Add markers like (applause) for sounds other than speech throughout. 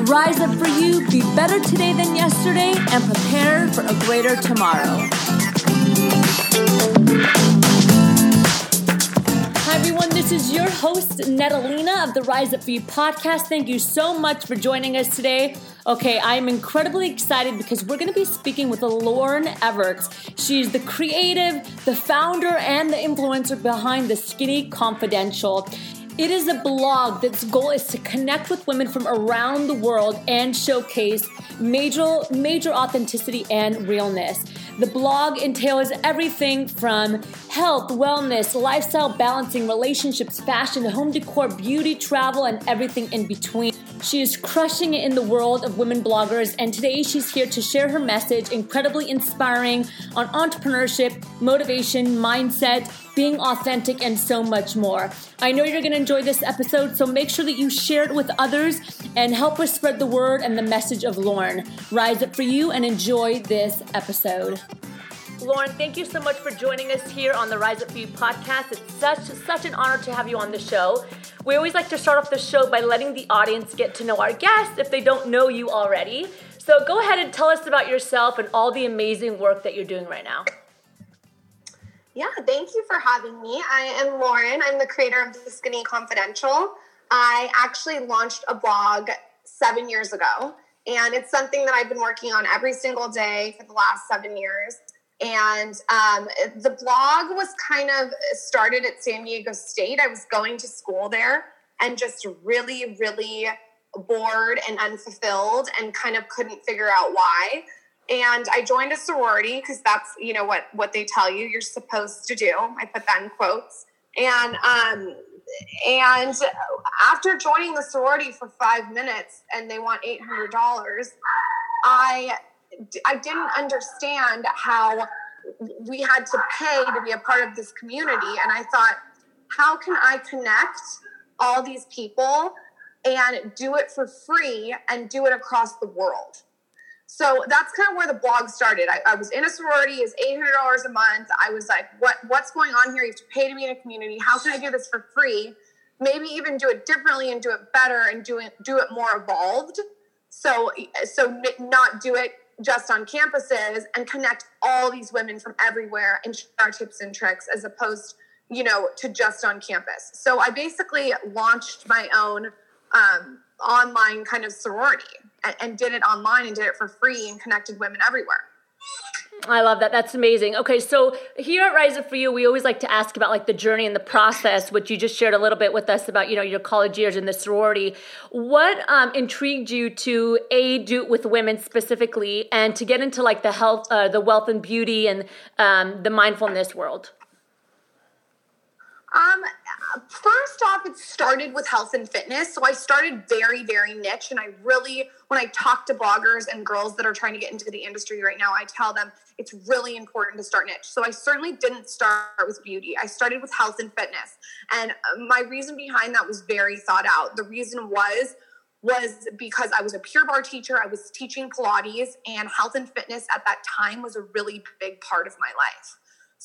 Rise up for you, be better today than yesterday, and prepare for a greater tomorrow. Hi, everyone. This is your host, Natalina of the Rise Up For You podcast. Thank you so much for joining us today. Okay, I am incredibly excited because we're going to be speaking with Lauren Evarts. She's the creative, the founder, and the influencer behind the Skinny Confidential. It is a blog that's goal is to connect with women from around the world and showcase major major authenticity and realness. The blog entails everything from health, wellness, lifestyle balancing, relationships, fashion, home decor, beauty, travel, and everything in between. She is crushing it in the world of women bloggers, and today she's here to share her message, incredibly inspiring on entrepreneurship, motivation, mindset, being authentic, and so much more. I know you're going to enjoy this episode, so make sure that you share it with others and help us spread the word and the message of Lauren. Rise up for you and enjoy this episode. Lauren, thank you so much for joining us here on the Rise Up For You podcast. It's such such an honor to have you on the show. We always like to start off the show by letting the audience get to know our guests if they don't know you already. So go ahead and tell us about yourself and all the amazing work that you're doing right now. Yeah, thank you for having me. I am Lauren. I'm the creator of The Skinny Confidential. I actually launched a blog seven years ago, and it's something that I've been working on every single day for the last seven years. And um, the blog was kind of started at San Diego State. I was going to school there and just really, really bored and unfulfilled and kind of couldn't figure out why and I joined a sorority because that's you know what what they tell you you're supposed to do. I put that in quotes, and um, and after joining the sorority for five minutes, and they want eight hundred dollars, I I didn't understand how we had to pay to be a part of this community, and I thought, how can I connect all these people and do it for free and do it across the world? So that's kind of where the blog started. I, I was in a sorority, it's eight hundred dollars a month. I was like, what what's going on here? You have to pay to be in a community. How can I do this for free? Maybe even do it differently and do it better and do it do it more evolved. So so not do it just on campuses and connect all these women from everywhere and share tips and tricks as opposed you know to just on campus. So I basically launched my own um, online kind of sorority and, and did it online and did it for free and connected women everywhere. I love that. That's amazing. Okay, so here at Rise Up for You, we always like to ask about like the journey and the process, which you just shared a little bit with us about, you know, your college years in the sorority. What um, intrigued you to a do with women specifically, and to get into like the health, uh, the wealth and beauty, and um, the mindfulness world? Um, first off, it started with health and fitness. So I started very, very niche. And I really, when I talk to bloggers and girls that are trying to get into the industry right now, I tell them it's really important to start niche. So I certainly didn't start with beauty. I started with health and fitness. And my reason behind that was very thought out. The reason was, was because I was a Pure Barre teacher. I was teaching Pilates, and health and fitness at that time was a really big part of my life.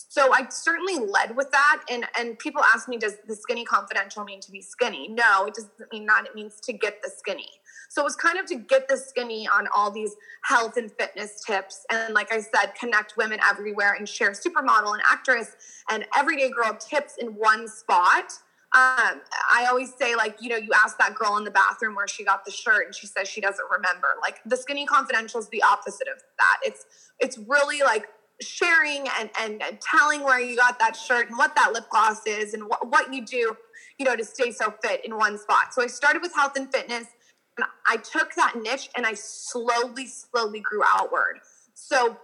So I certainly led with that. And and people ask me, does the skinny confidential mean to be skinny? No, it doesn't mean that. It means to get the skinny. So it was kind of to get the skinny on all these health and fitness tips. And like I said, connect women everywhere and share supermodel and actress and everyday girl tips in one spot. Um, I always say, like, you know, you ask that girl in the bathroom where she got the shirt and she says she doesn't remember. Like the skinny confidential is the opposite of that. It's it's really like sharing and, and, telling where you got that shirt and what that lip gloss is and what, what you do, you know, to stay so fit in one spot. So I started with health and fitness and I took that niche and I slowly, slowly grew outward. So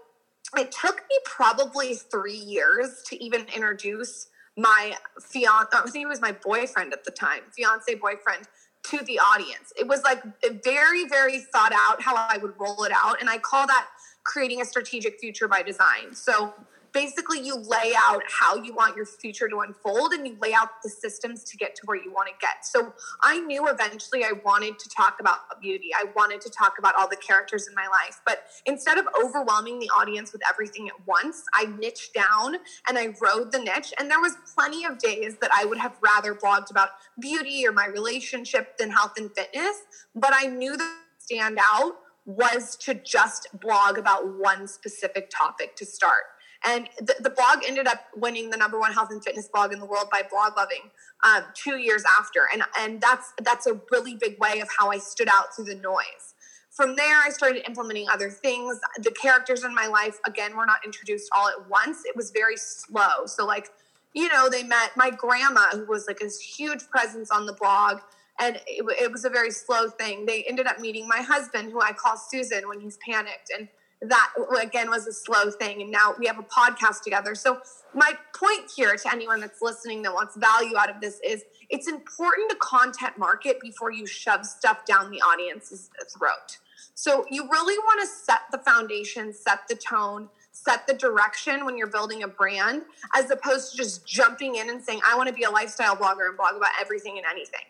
it took me probably three years to even introduce my fiance, I think it was my boyfriend at the time, fiance boyfriend to the audience. It was like very, very thought out how I would roll it out. And I call that creating a strategic future by design. So basically you lay out how you want your future to unfold and you lay out the systems to get to where you want to get. So I knew eventually I wanted to talk about beauty. I wanted to talk about all the characters in my life. But instead of overwhelming the audience with everything at once, I niched down and I rode the niche. And there was plenty of days that I would have rather blogged about beauty or my relationship than health and fitness. But I knew that stand out was to just blog about one specific topic to start. And the, the, blog ended up winning the number one health and fitness blog in the world by Bloglovin' um, two years after. And, and that's, that's a really big way of how I stood out through the noise. From there, I started implementing other things. The characters in my life, again, were not introduced all at once. It was very slow. So, like, you know, they met my grandma, who was like a huge presence on the blog and it, it, was a very slow thing. They ended up meeting my husband, who I call Susan when he's panicked, and that again was a slow thing. And now we have a podcast together. So my point here to anyone that's listening that wants value out of this is it's important to content market before you shove stuff down the audience's throat. So you really want to set the foundation set the tone set the direction when you're building a brand as opposed to just jumping in and saying i want to be a lifestyle blogger and blog about everything and anything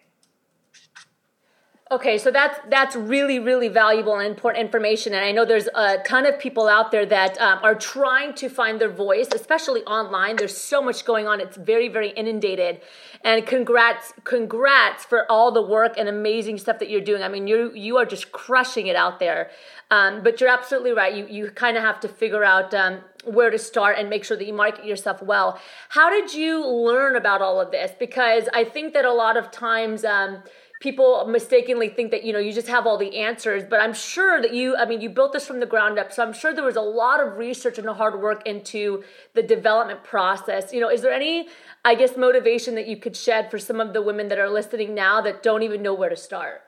Okay, so that's that's really really valuable and important information, and I know there's a ton of people out there that um, are trying to find their voice, especially online. There's so much going on; it's very very inundated. And congrats, congrats for all the work and amazing stuff that you're doing. I mean, you you are just crushing it out there. Um, but you're absolutely right. You you kind of have to figure out um, where to start and make sure that you market yourself well. How did you learn about all of this? Because I think that a lot of times um, people mistakenly think that you know you just have all the answers but i'm sure that you i mean you built this from the ground up so i'm sure there was a lot of research and hard work into the development process you know is there any i guess motivation that you could shed for some of the women that are listening now that don't even know where to start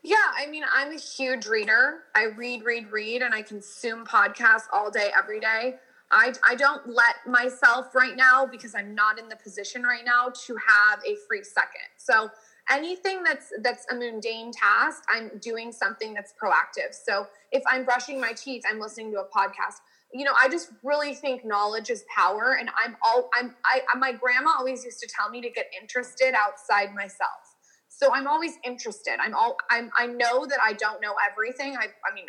yeah, I mean, I'm a huge reader. I read, read, read, and I consume podcasts all day, every day. I, I don't let myself right now because I'm not in the position right now to have a free second. So anything that's that's a mundane task i'm doing something that's proactive. So if i'm brushing my teeth i'm listening to a podcast. You know i just really think knowledge is power and i'm all i'm i my grandma always used to tell me to get interested outside myself. So i'm always interested. I'm all i'm i know that i don't know everything. I i mean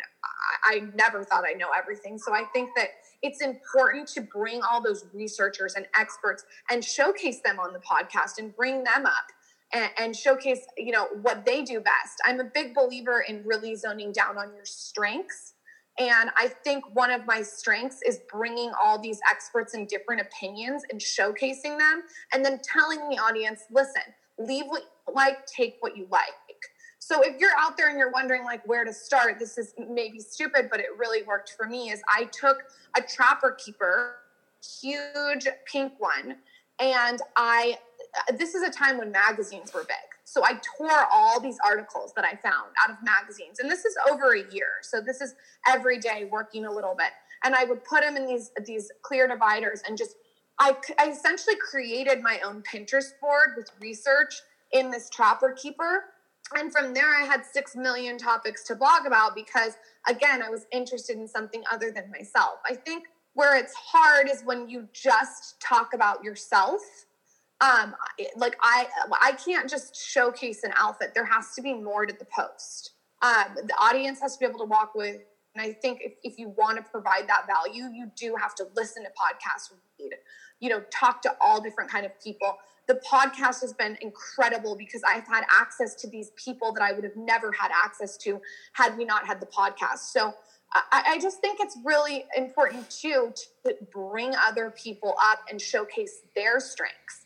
I, I never thought i know everything. So i think that it's important to bring all those researchers and experts and showcase them on the podcast and bring them up and, and showcase you know what they do best i'm a big believer in really zoning down on your strengths and I think one of my strengths is bringing all these experts and different opinions and showcasing them, and then telling the audience, listen, leave what you like, take what you like. So if you're out there and you're wondering like where to start, this is maybe stupid, but it really worked for me. Is I took a trapper keeper, huge pink one, and I Uh, this is a time when magazines were big. So I tore all these articles that I found out of magazines. And this is over a year. So this is every day working a little bit. And I would put them in these these clear dividers and just I, I essentially created my own Pinterest board with research in this Trapper Keeper. And from there, I had six million topics to blog about because, again, I was interested in something other than myself. I think where it's hard is when you just talk about yourself um like i i can't just showcase an outfit. There has to be more to the post. Um the audience has to be able to walk with and i think if, if you want to provide that value you do have to listen to podcasts read you know talk to all different kind of people. The podcast has been incredible because i've had access to these people that i would have never had access to had we not had the podcast. So I, I just think it's really important too to bring other people up and showcase their strengths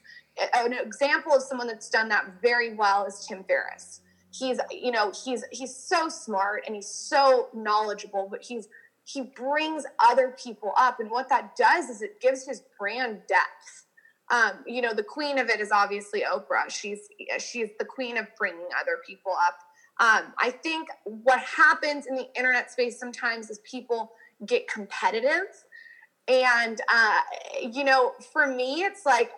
an example of someone that's done that very well is Tim Ferriss. He's, you know, he's he's so smart and he's so knowledgeable, but he's he brings other people up, and what that does is it gives his brand depth. Um, you know, the queen of it is obviously Oprah. She's she's the queen of bringing other people up. Um, I think what happens in the internet space sometimes is people get competitive, and uh, you know, for me, it's like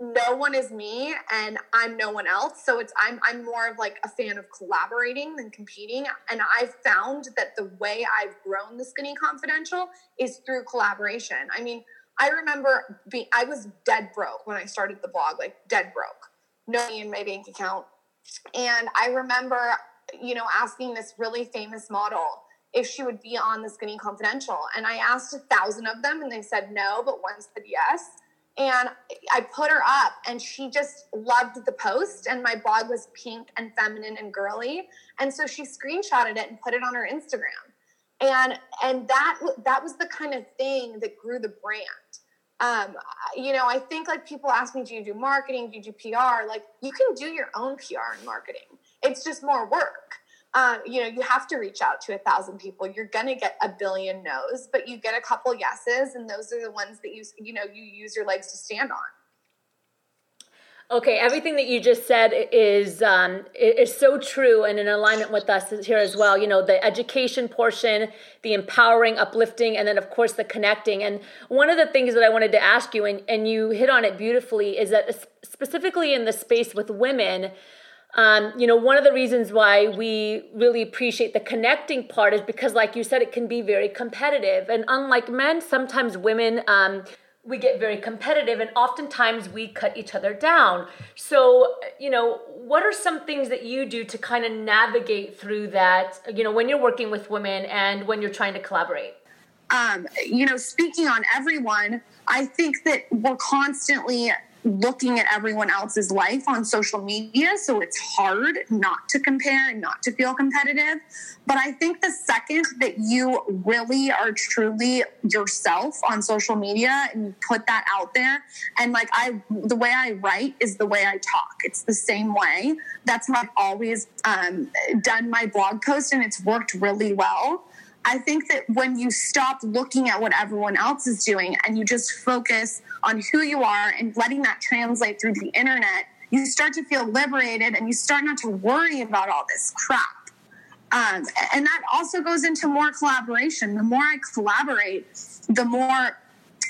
no one is me and I'm no one else. So it's I'm I'm more of like a fan of collaborating than competing. And I've found that the way I've grown the Skinny Confidential is through collaboration. I mean, I remember being I was dead broke when I started the blog, like dead broke. No money in my bank account. And I remember, you know, asking this really famous model if she would be on the Skinny Confidential. And I asked a thousand of them and they said no, but one said yes and I put her up and she just loved the post and my blog was pink and feminine and girly and so she screenshotted it and put it on her Instagram. And and that that was the kind of thing that grew the brand. Um, you know I think like people ask me do you do marketing? Do you do PR like you can do your own PR and marketing. It's just more work um, you know, you have to reach out to a thousand people. You're gonna get a billion no's, but you get a couple yeses, and those are the ones that you you know you use your legs to stand on. Okay, everything that you just said is um, is so true and in alignment with us here as well. You know, the education portion, the empowering, uplifting, and then of course the connecting. And one of the things that I wanted to ask you, and, and you hit on it beautifully, is that specifically in the space with women, um, you know, one of the reasons why we really appreciate the connecting part is because, like you said, it can be very competitive. And unlike men, sometimes women, um, we get very competitive and oftentimes we cut each other down. So, you know, what are some things that you do to kind of navigate through that, you know, when you're working with women and when you're trying to collaborate? Um, you know, speaking on everyone, I think that we're constantly looking at everyone else's life on social media. So it's hard not to compare and not to feel competitive. But I think the second that you really are truly yourself on social media and you put that out there, and like I, the way I write is the way I talk. It's the same way. That's how I've always um, done my blog post, and it's worked really well. I think that when you stop looking at what everyone else is doing and you just focus on who you are and letting that translate through the internet, you start to feel liberated and you start not to worry about all this crap. Um, and that also goes into more collaboration. The more I collaborate, the more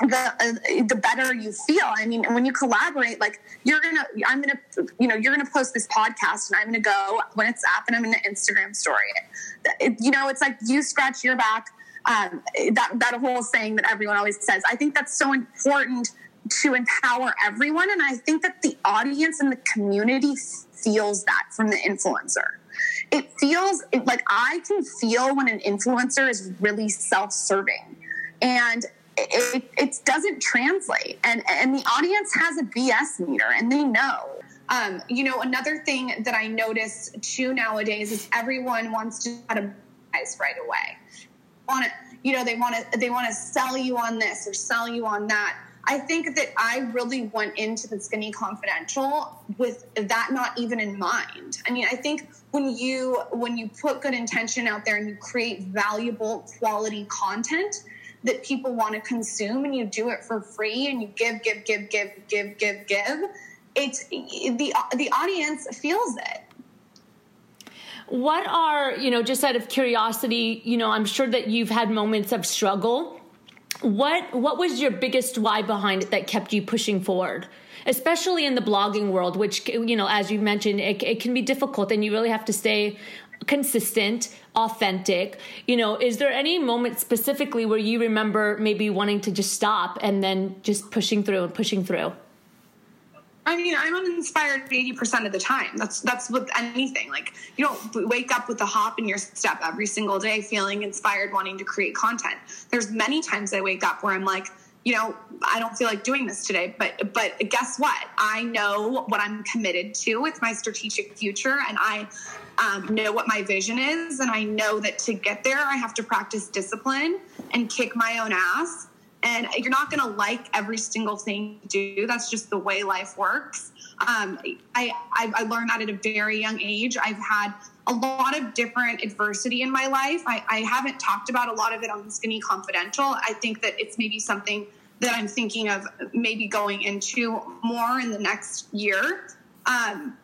the uh, the better you feel. I mean, when you collaborate, like you're gonna, I'm gonna, you know, you're gonna post this podcast, and I'm gonna go when it's up, and I'm gonna Instagram story it. it you know, it's like you scratch your back. Um, that that whole saying that everyone always says. I think that's so important to empower everyone, and I think that the audience and the community feels that from the influencer. It feels like I can feel when an influencer is really self-serving, and it, it doesn't translate. And and the audience has a bs meter and they know. Um, you know another thing that i notice too nowadays is everyone wants to advertise right away. Want to you know they want to they want to sell you on this or sell you on that. I think that i really went into the skinny confidential with that not even in mind. I mean i think when you when you put good intention out there and you create valuable quality content that people want to consume and you do it for free and you give, give, give, give, give, give, give, it's the the audience feels it. What are, you know, just out of curiosity, you know, I'm sure that you've had moments of struggle. What what was your biggest why behind it that kept you pushing forward? especially in the blogging world, which, you know, as you mentioned, it, it, can be difficult and you really have to stay consistent, authentic. You know, is there any moment specifically where you remember maybe wanting to just stop and then just pushing through and pushing through? I mean, I'm uninspired 80% of the time. That's that's with anything. Like you don't wake up with a hop in your step every single day feeling inspired wanting to create content. There's many times I wake up where I'm like, you know, I don't feel like doing this today, but but guess what? I know what I'm committed to with my strategic future and I um, know what my vision is, and I know that to get there, I have to practice discipline and kick my own ass. And you're not going to like every single thing you do. That's just the way life works. Um, I, I, I learned that at a very young age. I've had a lot of different adversity in my life. I, I haven't talked about a lot of it on Skinny Confidential. I think that it's maybe something that I'm thinking of maybe going into more in the next year. Um,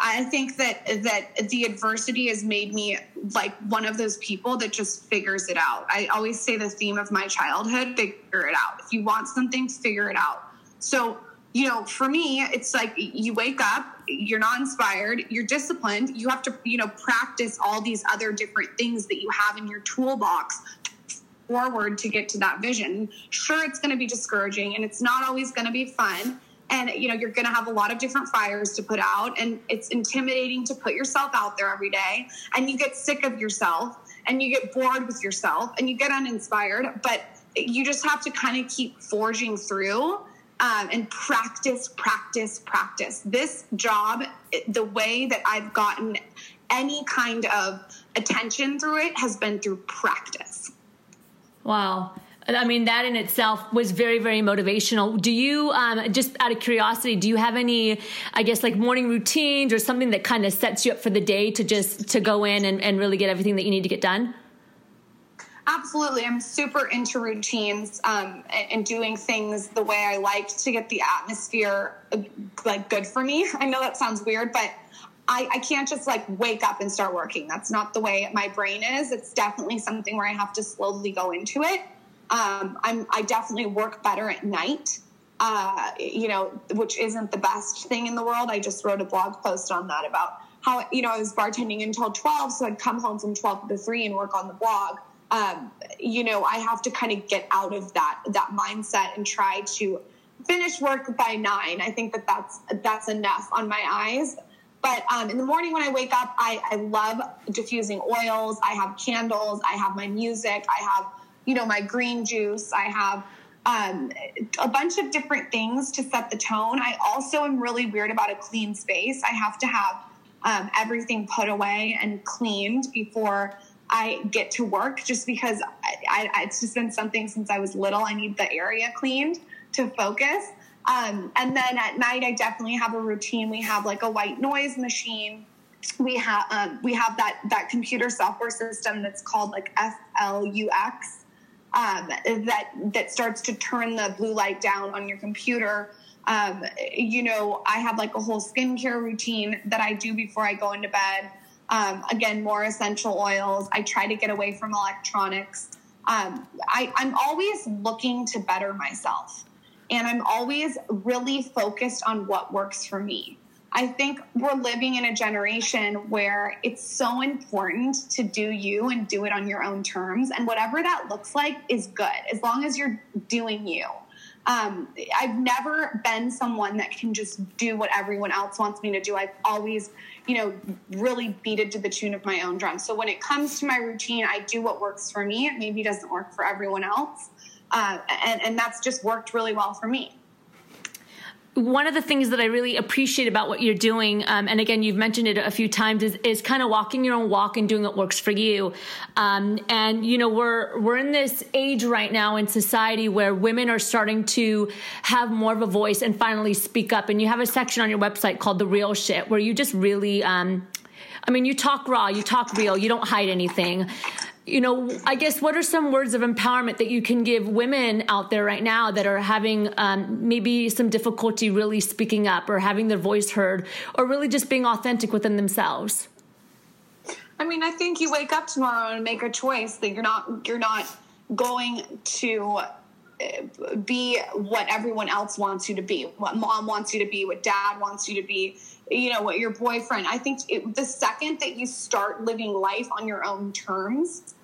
I think that that the adversity has made me like one of those people that just figures it out. I always say the theme of my childhood: figure it out. If you want something, figure it out. So you know, for me, it's like you wake up, you're not inspired, you're disciplined, you have to, you know, practice all these other different things that you have in your toolbox forward to get to that vision. Sure, it's going to be discouraging and it's not always going to be fun. And, you know, you're going to have a lot of different fires to put out and it's intimidating to put yourself out there every day. And you get sick of yourself and you get bored with yourself and you get uninspired. But you just have to kind of keep forging through um, and practice, practice, practice. This job, the way that I've gotten any kind of attention through it has been through practice. Wow. I mean, that in itself was very, very motivational. Do you, um, just out of curiosity, do you have any, I guess, like morning routines or something that kind of sets you up for the day to just to go in and, and really get everything that you need to get done? Absolutely. I'm super into routines um, and doing things the way I like to get the atmosphere like good for me. (laughs) I know that sounds weird, but I, I, can't just like wake up and start working. That's not the way my brain is. It's definitely something where I have to slowly go into it. Um, I'm, I definitely work better at night, uh, you know, which isn't the best thing in the world. I just wrote a blog post on that about how, you know, I was bartending until 12, so I'd come home from 12 to 3 and work on the blog um, you know, I have to kind of get out of that that mindset and try to finish work by nine. I think that that's that's enough on my eyes. But um, in the morning when I wake up, I, I love diffusing oils. I have candles. I have my music. I have you know my green juice. I have um, a bunch of different things to set the tone. I also am really weird about a clean space. I have to have um, everything put away and cleaned before I get to work just because I, I, it's just been something since I was little. I need the area cleaned to focus. Um, and then at night, I definitely have a routine. We have like a white noise machine. We have um, we have that that computer software system that's called like f.lux um, that that starts to turn the blue light down on your computer. Um, you know, I have like a whole skincare routine that I do before I go into bed. Um, again, more essential oils. I try to get away from electronics. Um, I, I'm always looking to better myself. And I'm always really focused on what works for me. I think we're living in a generation where it's so important to do you and do it on your own terms. And whatever that looks like is good, as long as you're doing you. Um, I've never been someone that can just do what everyone else wants me to do. I've always you know, really beat it to the tune of my own drum. So when it comes to my routine, I do what works for me. It maybe doesn't work for everyone else. Uh, and, and that's just worked really well for me one of the things that I really appreciate about what you're doing, um, and again, you've mentioned it a few times, is, is kind of walking your own walk and doing what works for you. Um, and you know, we're we're in this age right now in society where women are starting to have more of a voice and finally speak up. And you have a section on your website called "The Real Shit," where you just really, um, I mean, you talk raw, you talk real, you don't hide anything you know, I guess what are some words of empowerment that you can give women out there right now that are having um, maybe some difficulty really speaking up or having their voice heard or really just being authentic within themselves? I mean, I think you wake up tomorrow and make a choice that you're not you're not going to uh, be what everyone else wants you to be, what mom wants you to be, what dad wants you to be, you know, what your boyfriend. I think it, the second that you start living life on your own terms,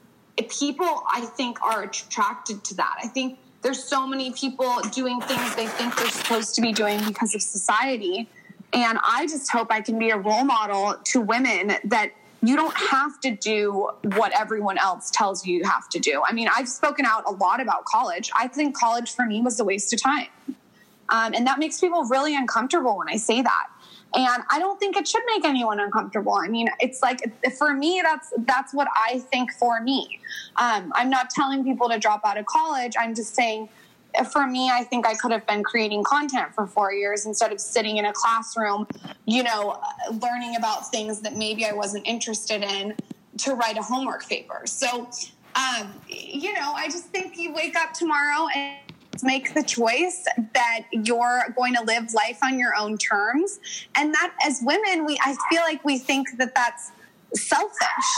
people I think are attracted to that. I think there's so many people doing things they think they're supposed to be doing because of society. And I just hope I can be a role model to women that you don't have to do what everyone else tells you you have to do. I mean, I've spoken out a lot about college. I think college for me was a waste of time. Um, and that makes people really uncomfortable when I say that and i don't think it should make anyone uncomfortable. I mean it's like for me that's that's what i think for me. Um, i'm not telling people to drop out of college. I'm just saying for me i think i could have been creating content for four years instead of sitting in a classroom you know learning about things that maybe i wasn't interested in to write a homework paper. So um, you know i just think you wake up tomorrow and make the choice that you're going to live life on your own terms. And that as women we i feel like we think that that's selfish.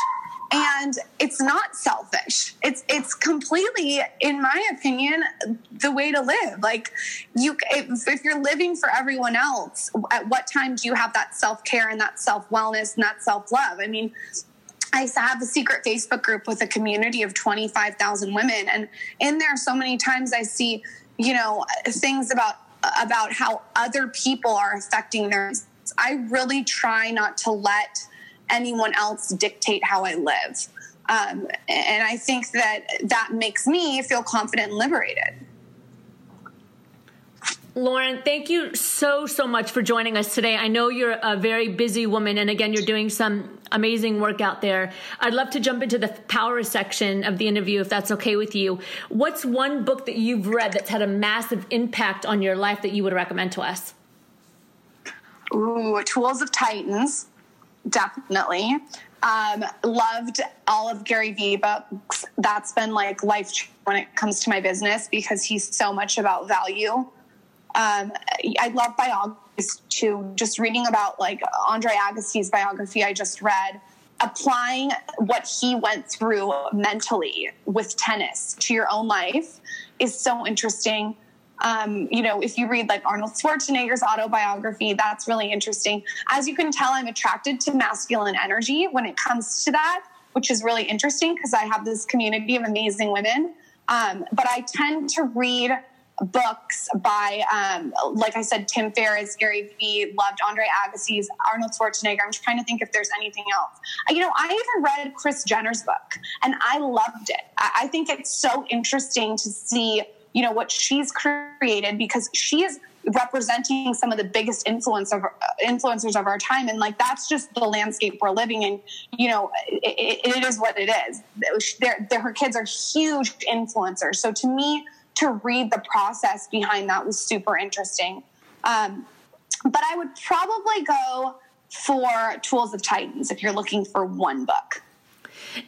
And it's not selfish. It's it's completely in my opinion the way to live. Like you if, if you're living for everyone else at what time do you have that self-care and that self-wellness and that self-love? I mean I have a secret Facebook group with a community of 25,000 women. And in there, so many times I see, you know, things about, about how other people are affecting their, I really try not to let anyone else dictate how I live. Um, and I think that that makes me feel confident and liberated. Lauren, thank you so, so much for joining us today. I know you're a very busy woman, and again, you're doing some amazing work out there. I'd love to jump into the power section of the interview if that's okay with you. What's one book that you've read that's had a massive impact on your life that you would recommend to us? Ooh, Tools of Titans definitely. Um, loved all of Gary Vee books. That's been like life when it comes to my business because he's so much about value. Um, I love biographies too. Just reading about like Andre Agassi's biography I just read, applying what he went through mentally with tennis to your own life is so interesting. Um, you know, if you read like Arnold Schwarzenegger's autobiography, that's really interesting. As you can tell, I'm attracted to masculine energy when it comes to that, which is really interesting because I have this community of amazing women. Um, but I tend to read books by, um, like I said, Tim Ferriss, Gary Vee, loved Andre Agassi's, Arnold Schwarzenegger. I'm trying to think if there's anything else. You know, I even read Kris Jenner's book and I loved it. I think it's so interesting to see you know what she's created because she is representing some of the biggest influence of influencers of our time and like that's just the landscape we're living in you know it, it is what it is they're, they're, her kids are huge influencers so to me to read the process behind that was super interesting um, but i would probably go for tools of titans if you're looking for one book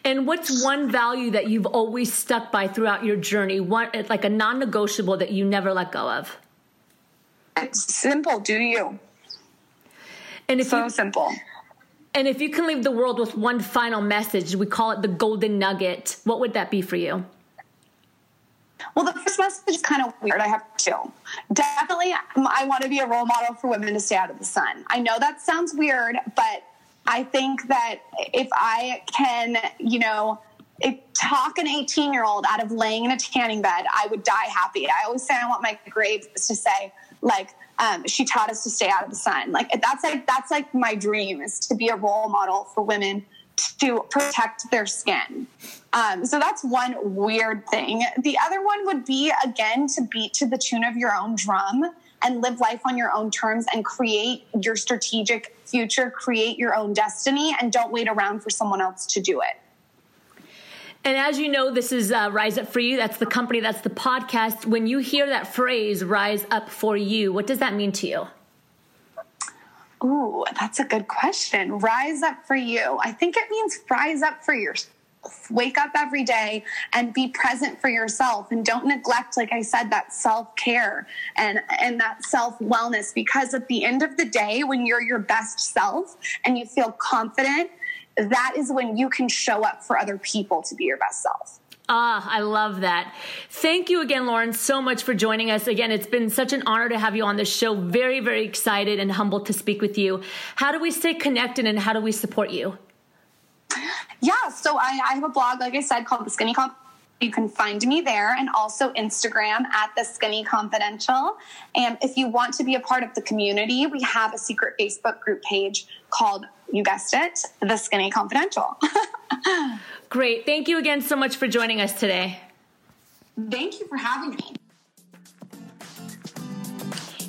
and what's one value that you've always stuck by throughout your journey? One like a non-negotiable that you never let go of? It's simple. Do you? And if so you, simple. And if you can leave the world with one final message, we call it the golden nugget. What would that be for you? Well, the first message is kind of weird. I have two. Definitely, I want to be a role model for women to stay out of the sun. I know that sounds weird, but I think that if I can, you know, talk an 18 year old out of laying in a tanning bed, I would die happy. I always say I want my grave to say, like, um, she taught us to stay out of the sun. Like that's like that's like my dream is to be a role model for women to protect their skin. Um, so that's one weird thing. The other one would be again to beat to the tune of your own drum and live life on your own terms and create your strategic future, create your own destiny, and don't wait around for someone else to do it. And as you know, this is uh, Rise Up For You. That's the company, that's the podcast. When you hear that phrase, rise up for you, what does that mean to you? Ooh, that's a good question. Rise up for you. I think it means rise up for yourself wake up every day and be present for yourself and don't neglect like i said that self-care and and that self-wellness because at the end of the day when you're your best self and you feel confident that is when you can show up for other people to be your best self Ah, I love that. Thank you again, Lauren, so much for joining us. Again, it's been such an honor to have you on the show. Very, very excited and humbled to speak with you. How do we stay connected and how do we support you? Yeah, so I, I have a blog, like I said, called The Skinny Comp. You can find me there and also Instagram at The Skinny Confidential. And if you want to be a part of the community, we have a secret Facebook group page called, you guessed it, The Skinny Confidential. (laughs) Great. Thank you again so much for joining us today. Thank you for having me.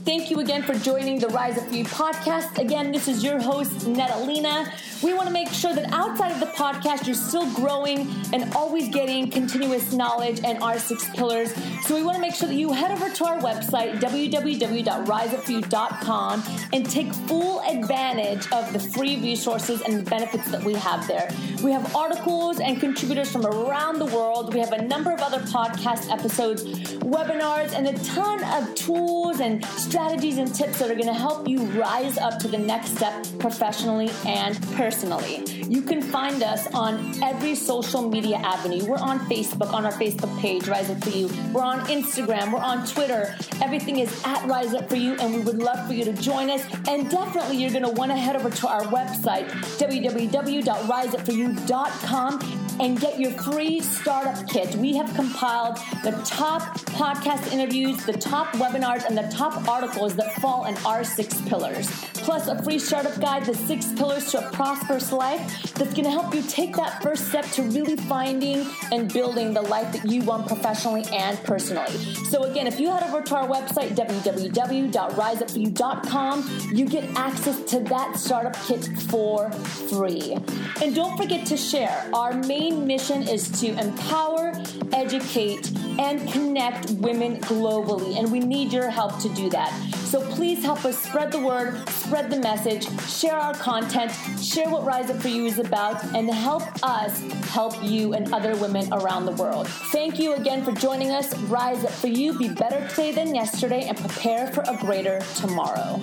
Thank you again for joining the Rise Up For podcast. Again, this is your host, Natalina. We want to make sure that outside of the podcast, you're still growing and always getting continuous knowledge and our six pillars. So we want to make sure that you head over to our website, www.riseupforyou.com, and take full advantage of the free resources and the benefits that we have there. We have articles and contributors from around the world. We have a number of other podcast episodes, webinars, and a ton of tools and strategies and tips that are going to help you rise up to the next step professionally and personally. You can find us on every social media avenue. We're on Facebook, on our Facebook page, Rise Up For You. We're on Instagram, we're on Twitter. Everything is at Rise Up For You, and we would love for you to join us. And definitely, you're going to want to head over to our website, www.riseupforyou.com and get your free startup kit. We have compiled the top podcast interviews, the top webinars, and the top articles that fall in our six pillars. Plus, a free startup guide, The Six Pillars to a Prosperous Life, that's going to help you take that first step to really finding and building the life that you want professionally and personally. So, again, if you head over to our website, www.riseupforyou.com, you get access to that startup kit for free. And don't forget to share our main main mission is to empower, educate, and connect women globally. And we need your help to do that. So please help us spread the word, spread the message, share our content, share what Rise Up For You is about, and help us help you and other women around the world. Thank you again for joining us. Rise Up For You, be better today than yesterday, and prepare for a greater tomorrow.